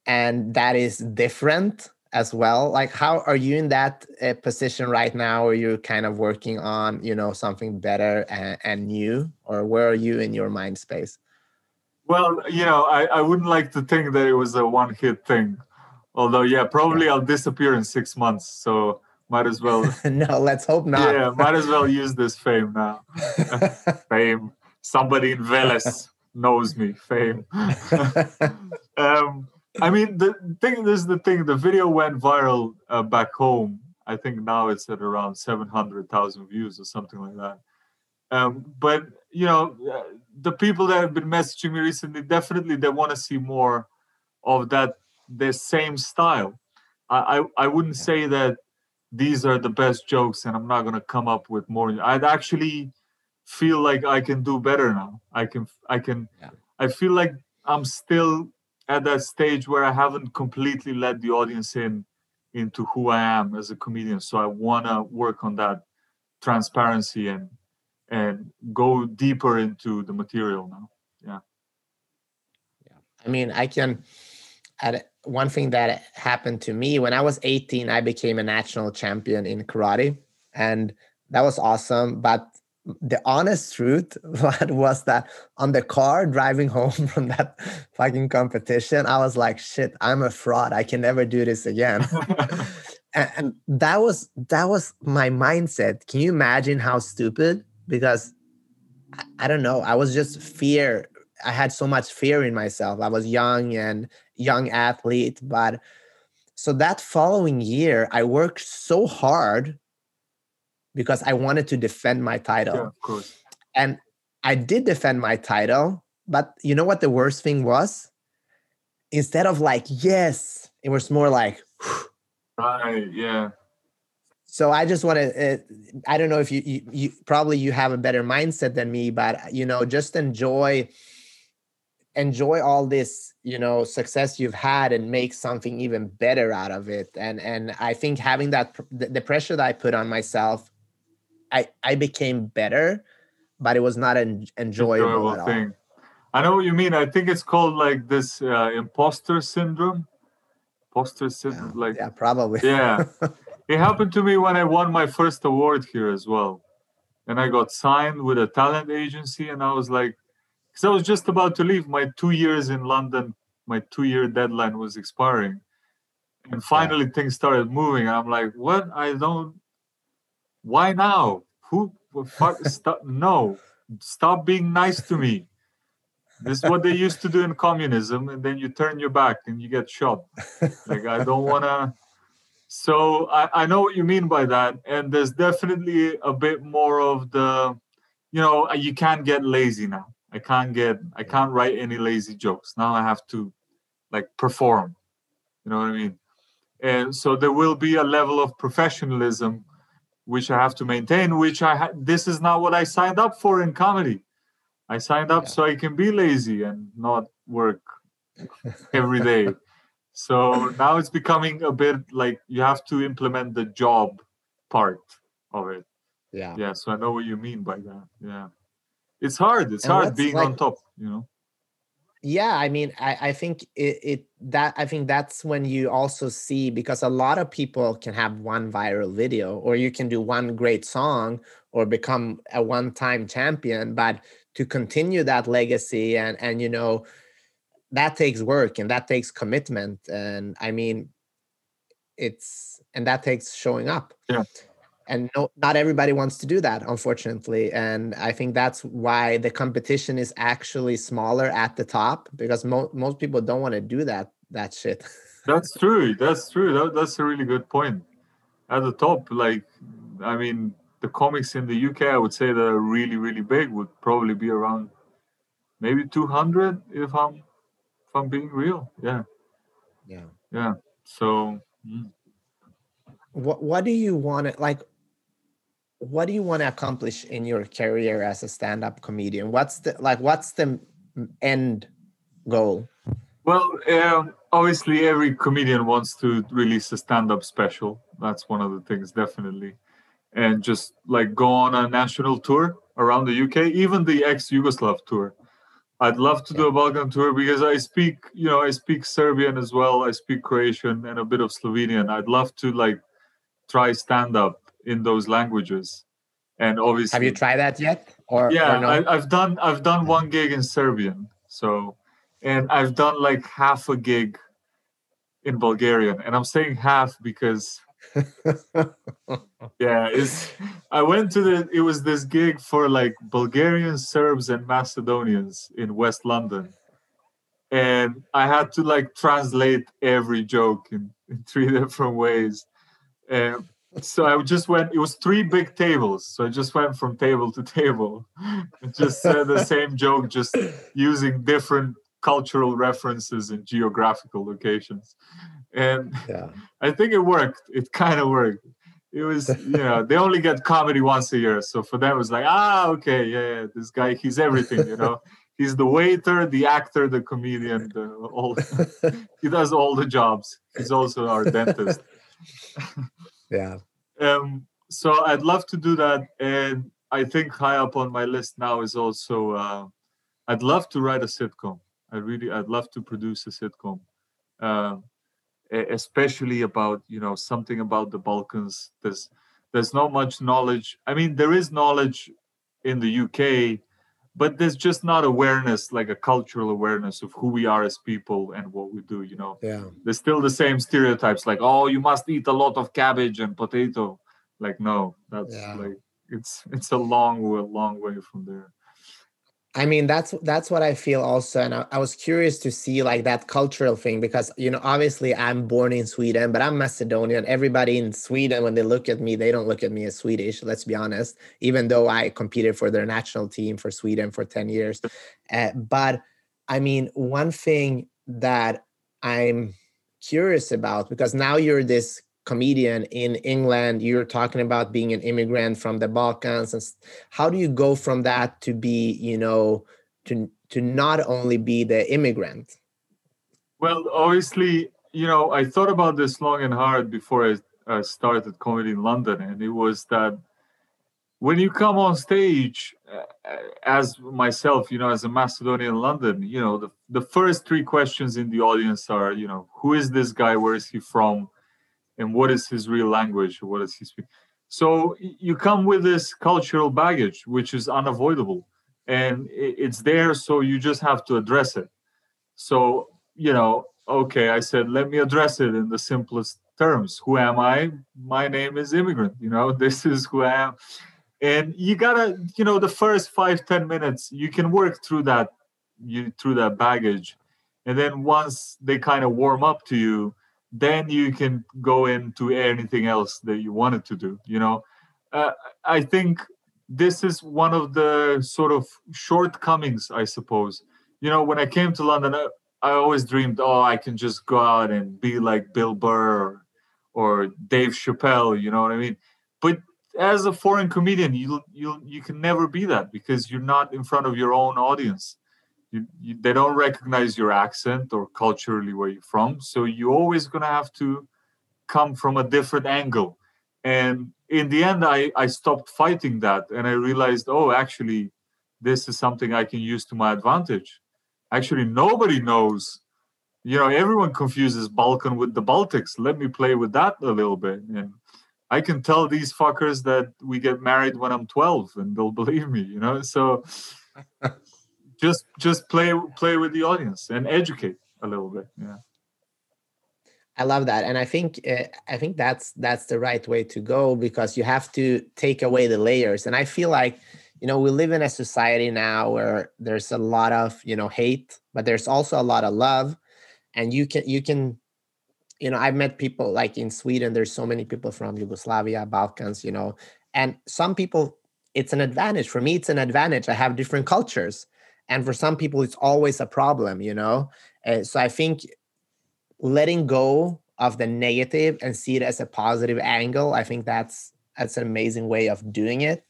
and that is different as well. Like how are you in that uh, position right now are you kind of working on you know something better and, and, new? Or where are you in your mind space? Well you know I, I wouldn't like to think that it was a one hit thing although yeah probably i'll disappear in six months so might as well [laughs] no let's hope not yeah might as well use this fame now [laughs] fame somebody in Veles knows me, fame. [laughs] um, I mean, the thing this is the thing. The video went viral uh, back home. I think now it's at around seven hundred thousand views or something like that. Um, but you know, uh, the people that have been messaging me recently definitely they want to see more of that the same style. I, I I wouldn't say that these are the best jokes, and I'm not gonna come up with more. I'd actually feel like I can do better now. I can I can yeah. I feel like I'm still at that stage where I haven't completely let the audience in into who I am as a comedian. So I wanna work on that transparency and and go deeper into the material now. Yeah. Yeah. I mean, I can at one thing that happened to me when I was 18, I became a national champion in karate. And that was awesome. But the honest truth [laughs] was that on the car driving home [laughs] from that fucking competition, I was like, shit, I'm a fraud. I can never do this again. [laughs] and, that was that was my mindset. Can you imagine how stupid? Because I, I don't know, I was just fear. I had so much fear in myself. I was young and young athlete, but so that following year, I worked so hard because I wanted to defend my title. Yeah, of course. And I did defend my title, but you know what the worst thing was? Instead of like, yes, it was more like, right, yeah. So I just want to, uh, I don't know if you, you, you probably you have a better mindset than me, but you know, just enjoy, enjoy all this, you know, success you've had and make something even better out of it. And, and I think having that, the pressure that I put on myself I I became better, but it was not an enjoyable, enjoyable thing. I know what you mean. I think it's called like this uh, imposter syndrome. Imposter syndrome, yeah, like yeah, probably. yeah, [laughs] it happened to me when I won my first award here as well, and I got signed with a talent agency, and I was like, because I was just about to leave. My two years in London, my two-year deadline was expiring, and finally yeah. things started moving. I'm like, what? I don't why now? Who? Fuck, [laughs] stop, no, stop being nice to me. This is what they used to do in communism, and then you turn your back and you get shot. Like I don't wanna. So I, I know what you mean by that, and there's definitely a bit more of the, you know, you can't get lazy now. I can't get, I can't write any lazy jokes. Now I have to, like, perform. You know what I mean? And so there will be a level of professionalism which I have to maintain, which I ha- this is not what I signed up for in comedy. I signed up yeah. so I can be lazy and not work every day. [laughs] so now it's becoming a bit like you have to implement the job part of it. Yeah. Yeah. So I know what you mean by that. Yeah. It's hard. It's and hard being like, on top, you know yeah i mean i, I think it, it, that i think that's when you also see because a lot of people can have one viral video or you can do one great song or become a one-time champion but to continue that legacy and and you know that takes work and that takes commitment and i mean it's and that takes showing up yeah and no, not everybody wants to do that unfortunately and i think that's why the competition is actually smaller at the top because mo- most people don't want to do that that shit. [laughs] That's true that's true that, that's a really good point. At the top like i mean the comics in the uk i would say that are really really big would probably be around maybe 200 if i'm if i'm being real yeah. Yeah. Yeah so mm. what what do you want to like what do you want to accomplish in your career as a stand-up comedian? What's the like what's the end goal? Well obviously every comedian wants to release a stand-up special. That's one of the things definitely. And just like go on a national tour around the uk even the ex-yugoslav tour. I'd love to do a balkan tour because i speak you know i speak serbian as well i speak croatian and a bit of slovenian. I'd love to like try stand-up in those languages. And obviously have you tried that yet? Or yeah or no? I, i've done i've done one gig in serbian so and i've done like half a gig in bulgarian and i'm saying half because [laughs] yeah it's i went to the it was this gig for like bulgarians serbs and macedonians in west london. And i had to like translate every joke in, in three [laughs] different ways. And so I just went. It was three big tables, so I just went from table to table, and just said the [laughs] same joke, just using different cultural references and geographical locations. And yeah. [laughs] I think it worked. It kind of worked. It was, you know, they only get comedy once a year, so for them it was like, ah, okay, yeah, yeah, this guy, he's everything, you know. [laughs] He's the waiter, the actor, the comedian, the all. he does all the jobs. He's also our dentist yeah. Um so i'd love to do that and i think high up on my list now is also uh, i'd love to write a sitcom. I really i'd love to produce a sitcom uh, especially about you know something about the balkans. There's there's not much knowledge. I mean there is knowledge in the uk but there's just not awareness like a cultural awareness of who we are as people and what we do you know? Yeah. There's still the same stereotypes like oh you must eat a lot of cabbage and potato. Like no that's Yeah. like it's it's a long way long way from there I mean, that's that's what I feel also, and I, I was curious to see like that cultural thing because you know, obviously, I'm born in Sweden, but I'm Macedonian. Everybody in Sweden, when they look at me, they don't look at me as Swedish. Let's be honest. Even though I competed for their national team for Sweden for ten years, uh, but I mean, one thing that I'm curious about because now you're this comedian in England. You're talking about being an immigrant from the Balkans, and how do you go from that to be, you know, to to not only be the immigrant? well obviously you know i thought about this long and hard before i, I started comedy in london and it was that when you come on stage uh, as myself you know as a macedonian in london you know the, the first three questions in the audience are you know who is this guy where is he from and what is his real language what does he speak? So you come with this cultural baggage which is unavoidable and it's there so you just have to address it. So you know okay i said let me address it in the simplest terms. Who am i? My name is immigrant you know [laughs] this is who i am. And you gotta you know the first five ten minutes you can work through that you through that baggage. And then once they kind of warm up to you then you can go into anything else that you wanted to do you know? Uh, i think this is one of the sort of shortcomings i suppose. You know when i came to london I, I always dreamed oh i can just go out and be like bill burr or, or dave chappelle you know what i mean? But as a foreign comedian you you you can never be that because you're not in front of your own audience you, you, they don't recognize your accent or culturally where you're from. So you're always going to have to come from a different angle. And in the end I, I stopped fighting that and i realized oh actually this is something i can use to my advantage. Actually nobody knows. You know everyone confuses balkan with the baltics. Let me play with that a little bit. And i can tell these fuckers that we get married when i'm 12 and they'll [laughs] believe me you know? So [laughs] just just play play with the audience and educate a little bit yeah I love that, and I think uh, I think that's that's the right way to go because you have to take away the layers. And I feel like you know we live in a society now where there's a lot of you know hate, but there's also a lot of love, and you can you can you know I've met people like in Sweden. There's so many people from Yugoslavia, Balkans, you know, and some people it's an advantage for me. It's an advantage. I have different cultures, and for some people it's always a problem, you know. Uh, so I think letting go of the negative and see it as a positive angle i think that's that's an amazing way of doing it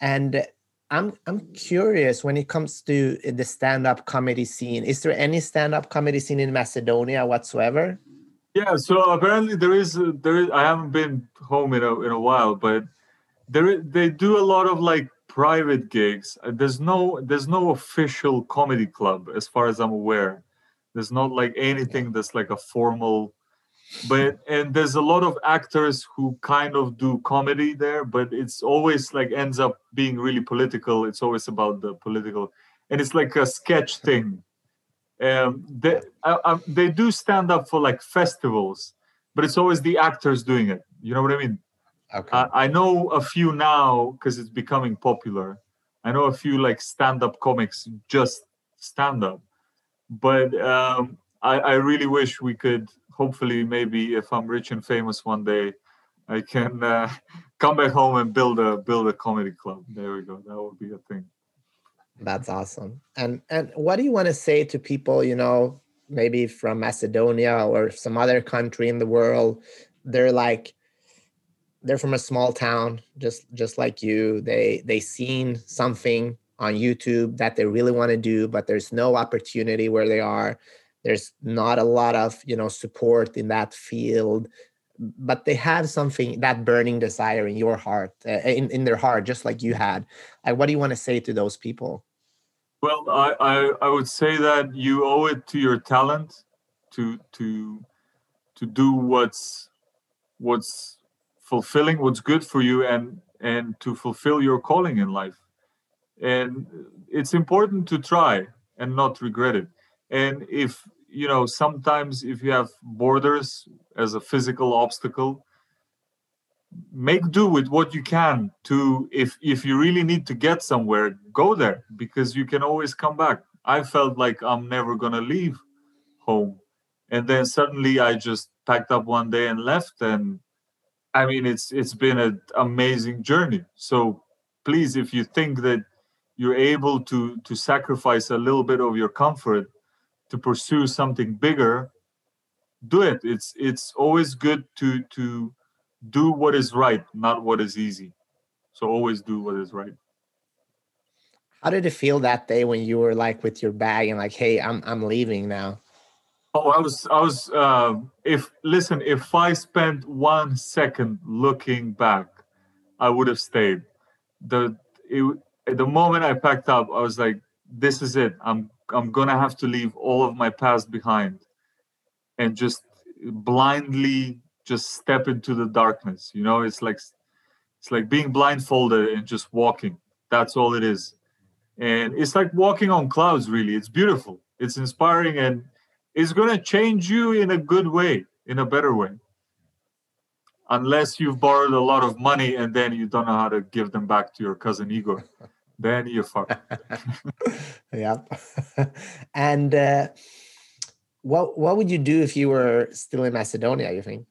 and i'm i'm curious when it comes to the stand-up comedy scene is there any stand-up comedy scene in macedonia whatsoever yeah so apparently there is there is i haven't been home in a in a while but there they do a lot of like private gigs there's no there's no official comedy club as far as i'm aware. There's not like anything that's like a formal but and there's a lot of actors who kind of do comedy there but it's always like ends up being really political. It's always about the political and it's like a sketch thing. Um they I, I, they do stand up for like festivals but it's always the actors doing it. You know what i mean okay i, I know a few now because it's becoming popular i know a few like stand-up comics just stand up but um, I, I really wish we could. Hopefully, maybe if I'm rich and famous one day, I can uh, [laughs] come back home and build a build a comedy club. There we go. That would be a thing. That's awesome. And and what do you want to say to people? You know, maybe from Macedonia or some other country in the world. They're like they're from a small town, just just like you. They they seen something on YouTube that they really want to do, but there's no opportunity where they are. There's not a lot of you know support in that field, but they have something that burning desire in your heart, uh, in in their heart, just like you had. What do you want to say to those people? Well, I, I I would say that you owe it to your talent to to to do what's what's fulfilling, what's good for you, and and to fulfill your calling in life. And it's important to try and not regret it. And if you know sometimes if you have borders as a physical obstacle make do with what you can to if if you really need to get somewhere go there because you can always come back. I felt like i'm never going to leave home. And then suddenly i just packed up one day and left and i mean it's it's been an amazing journey. So please if you think that you're able to to sacrifice a little bit of your comfort to pursue something bigger do it. It's it's always good to to do what is right not what is easy. So always do what is right. How did it feel that day when you were like with your bag and like hey i'm i'm leaving now oh i was i was uh if listen if i spent one second looking back i would have stayed the it, at the moment I packed up, I was like, this is it. I'm I'm gonna have to leave all of my past behind and just blindly just step into the darkness. You know, it's like it's like being blindfolded and just walking. That's all it is. And it's like walking on clouds, really. It's beautiful. It's inspiring and it's gonna change you in a good way, in a better way. Unless you've borrowed a lot of money and then you don't know how to give them back to your cousin Igor [laughs] then you're fucked. [laughs] yep. [laughs] and uh, what what would you do if you were still in Macedonia? You think?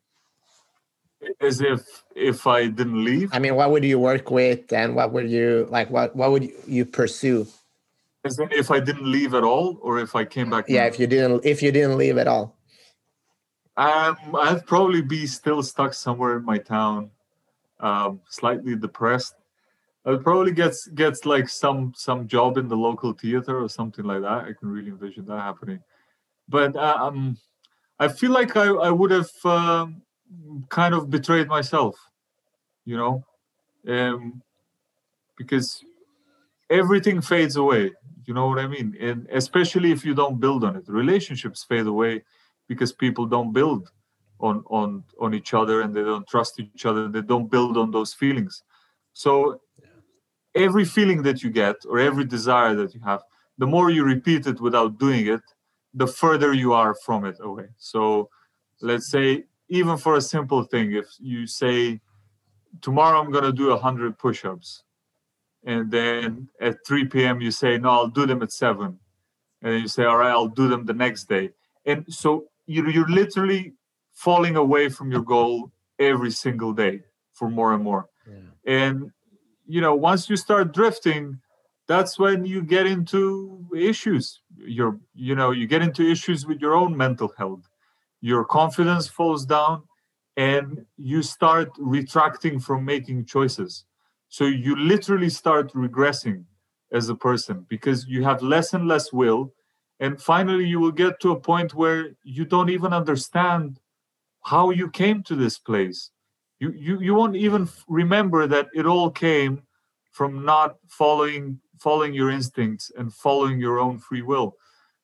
As if if I didn't leave. I mean, what would you work with, and what would you like? What what would you pursue? As in, if I didn't leave at all, or if I came back. Yeah, if you didn't if you didn't leave at all. Um, I'd probably be still stuck somewhere in my town, um, slightly depressed, I'll probably get gets like some some job in the local theater or something like that. I can really envision that happening. But uh, um, I feel like I I would have uh, kind of betrayed myself, you know, um, because everything fades away. You know what I mean? And especially if you don't build on it, relationships fade away because people don't build on on on each other and they don't trust each other. They don't build on those feelings. So every feeling that you get or every desire that you have, the more you repeat it without doing it, the further you are from it away. So let's say even for a simple thing if you say tomorrow i'm going to do a 100 push-ups and then at 3 p.m you say no i'll do them at 7 and then you say all right i'll do them the next day. And so you're, you're literally falling away from your goal every single day for more and more. Yeah. and you know once you start drifting that's when you get into issues. You're you know you get into issues with your own mental health. Your confidence falls down and you start retracting from making choices so you literally start regressing as a person because you have less and less will. And finally you will get to a point where you don't even understand how you came to this place. You you, you won't even remember that it all came from not following following your instincts and following your own free will.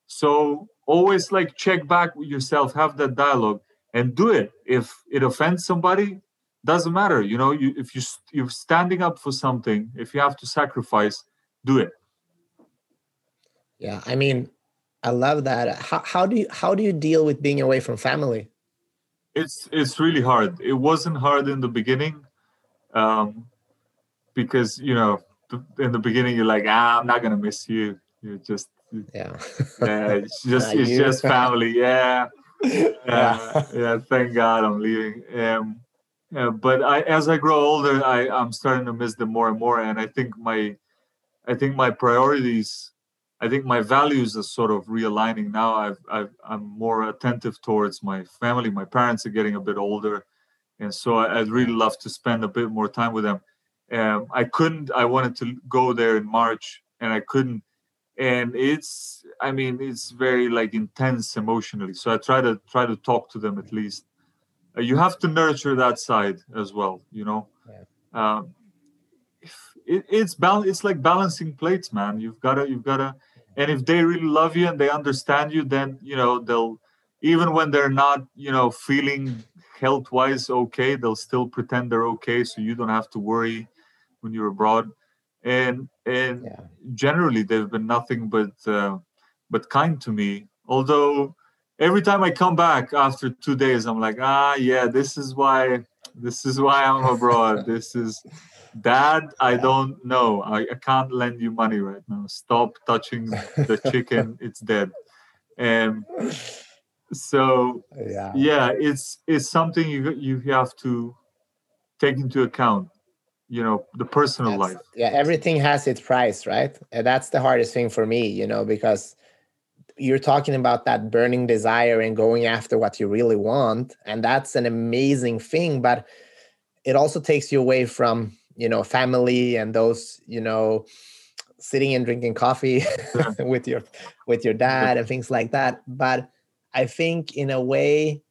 So always like check back with yourself have that dialogue and do it. If it offends somebody doesn't matter you know you if you you're standing up for something if you have to sacrifice do it. Yeah i mean i love that. How, how do you how do you deal with being away from family? It's it's really hard. It wasn't hard in the beginning um because you know in the beginning you're like ah i'm not gonna miss you. You're just yeah. [laughs] yeah it's [laughs] just it's just family yeah. [laughs] Yeah. Yeah thank god i'm leaving um yeah, but I, as I grow older, I, I'm starting to miss them more and more. And I think my, I think my priorities, I think my values are sort of realigning now. I've, I've I'm more attentive towards my family. My parents are getting a bit older, and so I, would really love to spend a bit more time with them. Um, I couldn't. I wanted to go there in March, and I couldn't. And it's, I mean, it's very like intense emotionally. So I try to try to talk to them at least you have to nurture that side as well you know yeah. um, it, it's bal- it's like balancing plates man you've got to you've got to and if they really love you and they understand you then you know they'll even when they're not you know feeling health wise okay they'll still pretend they're okay so you don't have to worry when you're abroad and and yeah. generally they've been nothing but uh, but kind to me although every time I come back after two days, I'm like, ah, yeah, this is why, this is why I'm abroad. this is, Dad, I don't know. I, I can't lend you money right now. Stop touching the [laughs] chicken. it's dead. And so, yeah, yeah, it's it's something you you have to take into account. You know, the personal that's, life. Yeah, everything has its price, right? And that's the hardest thing for me. You know, because you're talking about that burning desire and going after what you really want and that's an amazing thing but it also takes you away from you know family and those you know sitting and drinking coffee [laughs] with your with your dad and things like that but i think in a way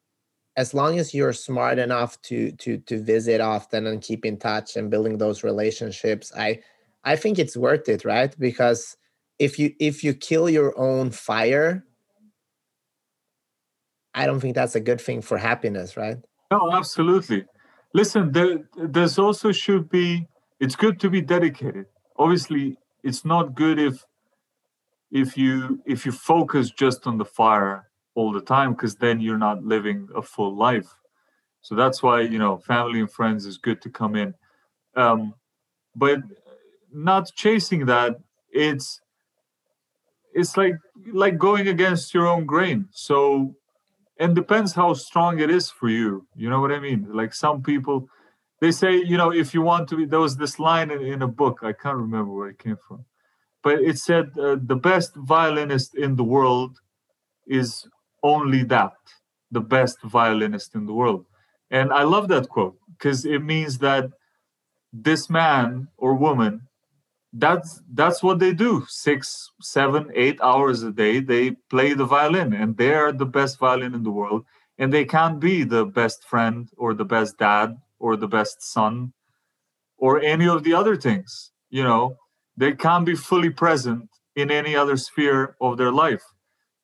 as long as you're smart enough to to to visit often and keep in touch and building those relationships i i think it's worth it right? Because if you if you kill your own fire i don't think that's a good thing for happiness right? No absolutely. Listen there there's also should be it's good to be dedicated. Obviously it's not good if if you if you focus just on the fire all the time because then you're not living a full life. So that's why you know family and friends is good to come in. Um but not chasing that it's it's like like going against your own grain. So and depends how strong it is for you. You know what i mean? Like some people they say you know if you want to be there was this line in, in a book i can't remember where it came from but it said uh, the best violinist in the world is only that the best violinist in the world. And i love that quote because it means that this man or woman that's that's what they do. Six seven eight hours a day they play the violin and they are the best violin in the world and they can't be the best friend or the best dad or the best son or any of the other things you know? They can't be fully present in any other sphere of their life.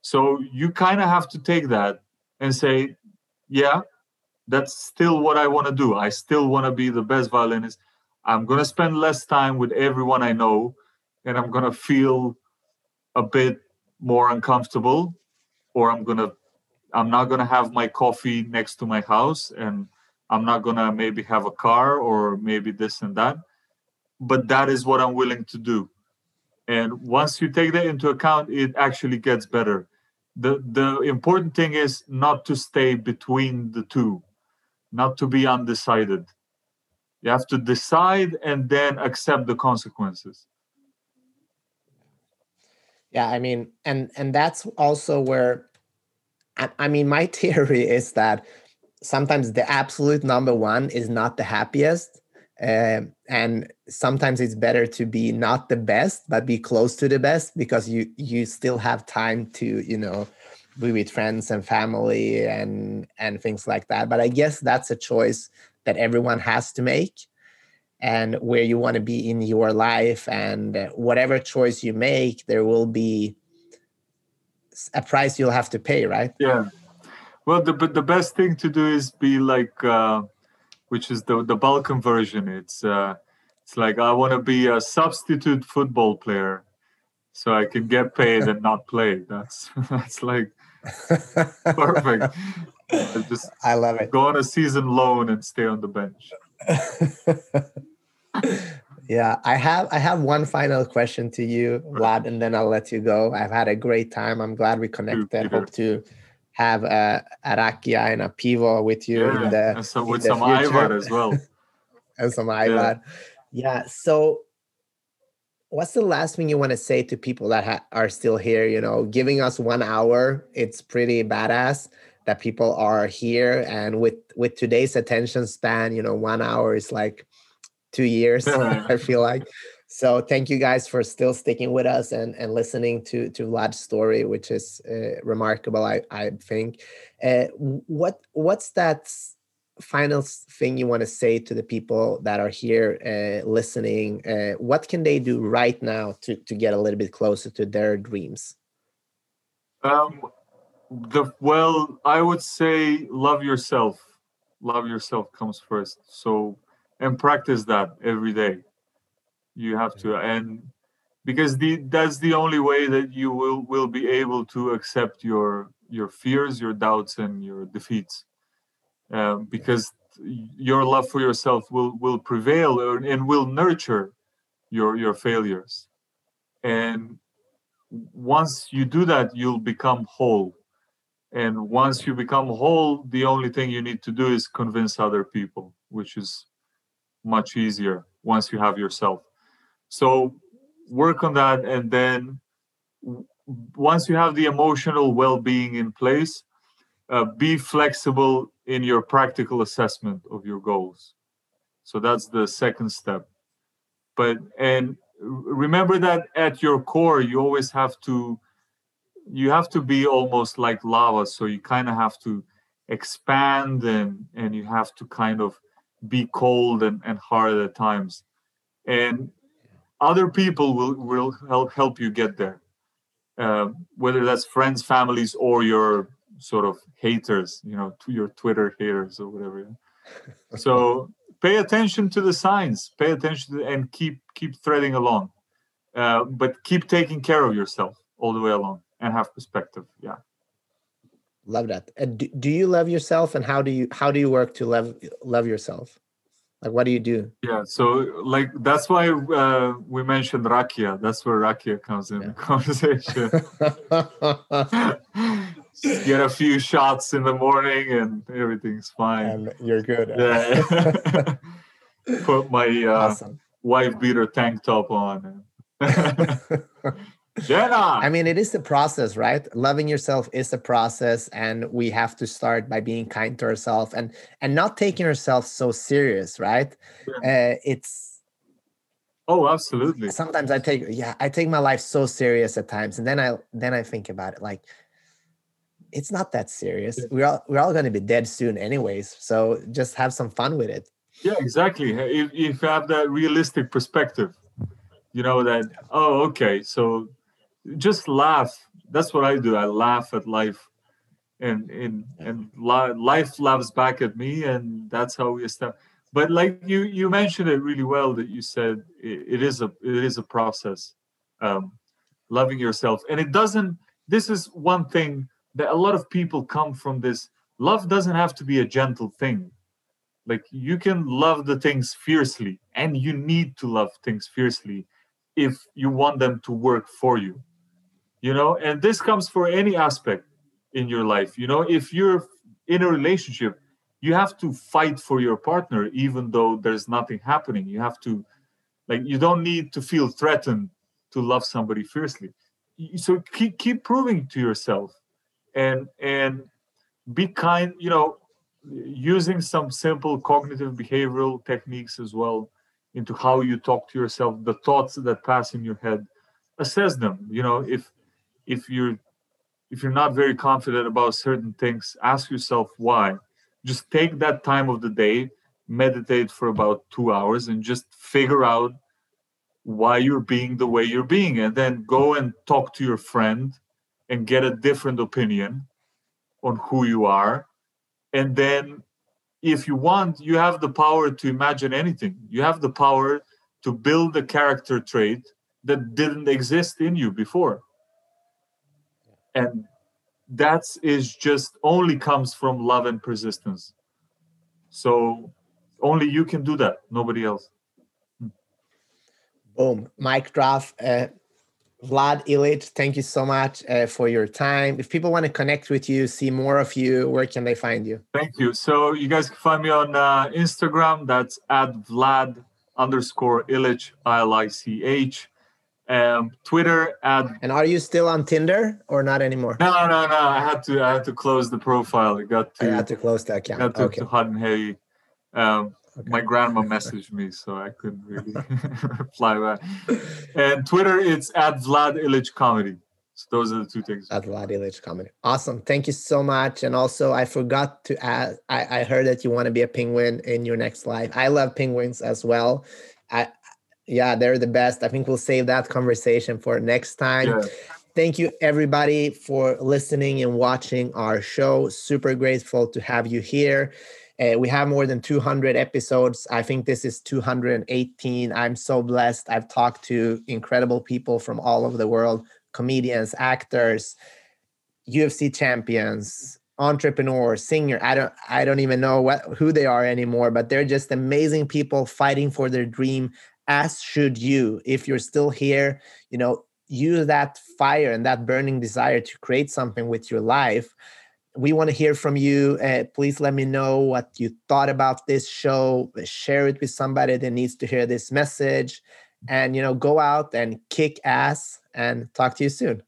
So you kind of have to take that and say yeah that's still what i want to do. I still want to be the best violinist I'm going to spend less time with everyone I know and I'm going to feel a bit more uncomfortable or I'm going to i'm not going to have my coffee next to my house and i'm not going to maybe have a car or maybe this and that. But that is what i'm willing to do. And once you take that into account it actually gets better. The the important thing is not to stay between the two not to be undecided you have to decide and then accept the consequences. Yeah i mean and and that's also where i, I mean my [laughs] theory is that sometimes the absolute number one is not the happiest uh, and sometimes it's better to be not the best but be close to the best because you you still have time to you know be with friends and family and and things like that. But i guess that's a choice that everyone has to make and where you want to be in your life and whatever choice you make there will be a price you'll have to pay right? Yeah. Well the but the best thing to do is be like uh which is the the balkan version. It's uh it's like i want to be a substitute football player so i can get paid and not play. That's [laughs] that's like [laughs] perfect just [laughs] i love it go on a season loan and stay on the bench [laughs] yeah, I have I have one final question to you, Vlad, and then I'll let you go. I've had a great time. I'm glad we connected. Hope to have uh, a, a rakia and a pivo with you yeah, in the and some, with some ajvar as well. [laughs] and some ajvar. Yeah. yeah. So what's the last thing you want to say to people that ha- are still here you know giving us one hour it's pretty badass that people are here and with with today's attention span you know one hour is like two years [laughs] i feel like so thank you guys for still sticking with us and, and listening to to Vlad's story, which is uh, remarkable. I I think. Uh, what what's that final thing you want to say to the people that are here uh, listening? Uh, what can they do right now to to get a little bit closer to their dreams? Um, the well, I would say love yourself. Love yourself comes first. So and practice that every day. You have to and because the that's the only way that you will will be able to accept your your fears your doubts and your defeats. Um, because your love for yourself will will prevail and will nurture your your failures. And once you do that you'll become whole and once you become whole the only thing you need to do is convince other people which is much easier once you have yourself. So work on that, and then once you have the emotional well-being in place, uh, be flexible in your practical assessment of your goals. So that's the second step. But and remember that at your core, you always have to you have to be almost like lava. So you kind of have to expand and and you have to kind of be cold and, and hard at times. And other people will will help help you get there. Uh, whether that's friends families or your sort of haters you know to your twitter haters or whatever [laughs] so pay attention to the signs pay attention to, and keep keep threading along. Uh, but keep taking care of yourself all the way along and have perspective yeah. Love that. Do, do you love yourself and how do you how do you work to love love yourself? Like what do you do? Yeah so like that's why uh, we mentioned rakia. That's where rakia comes in yeah. the conversation. [laughs] Get a few shots in the morning and everything's fine. And you're good. Yeah. [laughs] Put my uh, awesome. wife beater tank top on [laughs] I mean, it is a process, right? Loving yourself is a process, and we have to start by being kind to ourselves and and not taking ourselves so serious, right? Yeah. Uh, it's oh, absolutely. Sometimes I take yeah, I take my life so serious at times, and then I then I think about it like it's not that serious. Yeah. We're all we're all going to be dead soon, anyways. So just have some fun with it. Yeah, exactly. If, if you have that realistic perspective, you know that oh, okay, so just laugh. That's what I do. I laugh at life, and and and life laughs back at me, and that's how we establish. But like you you mentioned it really well that you said it, it is a it is a process, um, loving yourself, and it doesn't. This is one thing that a lot of people come from this love doesn't have to be a gentle thing like you can love the things fiercely and you need to love things fiercely if you want them to work for you you know and this comes for any aspect in your life you know. If you're in a relationship you have to fight for your partner even though there's nothing happening. You have to like you don't need to feel threatened to love somebody fiercely. So keep keep proving to yourself and and be kind you know using some simple cognitive behavioral techniques as well into how you talk to yourself. The thoughts that pass in your head assess them you know. If if you're if you're not very confident about certain things ask yourself why. Just take that time of the day meditate for about two hours and just figure out why you're being the way you're being and then go and talk to your friend and get a different opinion on who you are. And then if you want you have the power to imagine anything. You have the power to build a character trait that didn't exist in you before and that is just only comes from love and persistence so only you can do that nobody else boom mike drop uh, Vlad Ilich, thank you so much uh, for your time. If people want to connect with you, see more of you, where can they find you? Thank you. So you guys can find me on uh, Instagram. That's at Vlad underscore Ilich, I L I C H. Um, Twitter at. And are you still on Tinder or not anymore? No, no, no. I had to. I had to close the profile. It got to. I had to close the account. Got to, okay. to hot and heavy. Um, Okay. My grandma messaged me, so I couldn't really [laughs] reply back. And Twitter, it's at Vlad Ilich Comedy. So those are the two things. At Vlad Ilich Comedy. Awesome. Thank you so much. And also, I forgot to add, I, I heard that you want to be a penguin in your next life. I love penguins as well. I, yeah, they're the best. I think we'll save that conversation for next time. Yeah. Thank you, everybody, for listening and watching our show. Super grateful to have you here. Uh, we have more than 200 episodes. I think this is 218. I'm so blessed. I've talked to incredible people from all over the world comedians, actors, UFC champions, entrepreneurs, singer. I don't I don't even know what who they are anymore, but they're just amazing people fighting for their dream as should you. If you're still here, you know, use that fire and that burning desire to create something with your life we want to hear from you. Uh, please let me know what you thought about this show. Share it with somebody that needs to hear this message. And, you know, go out and kick ass and talk to you soon.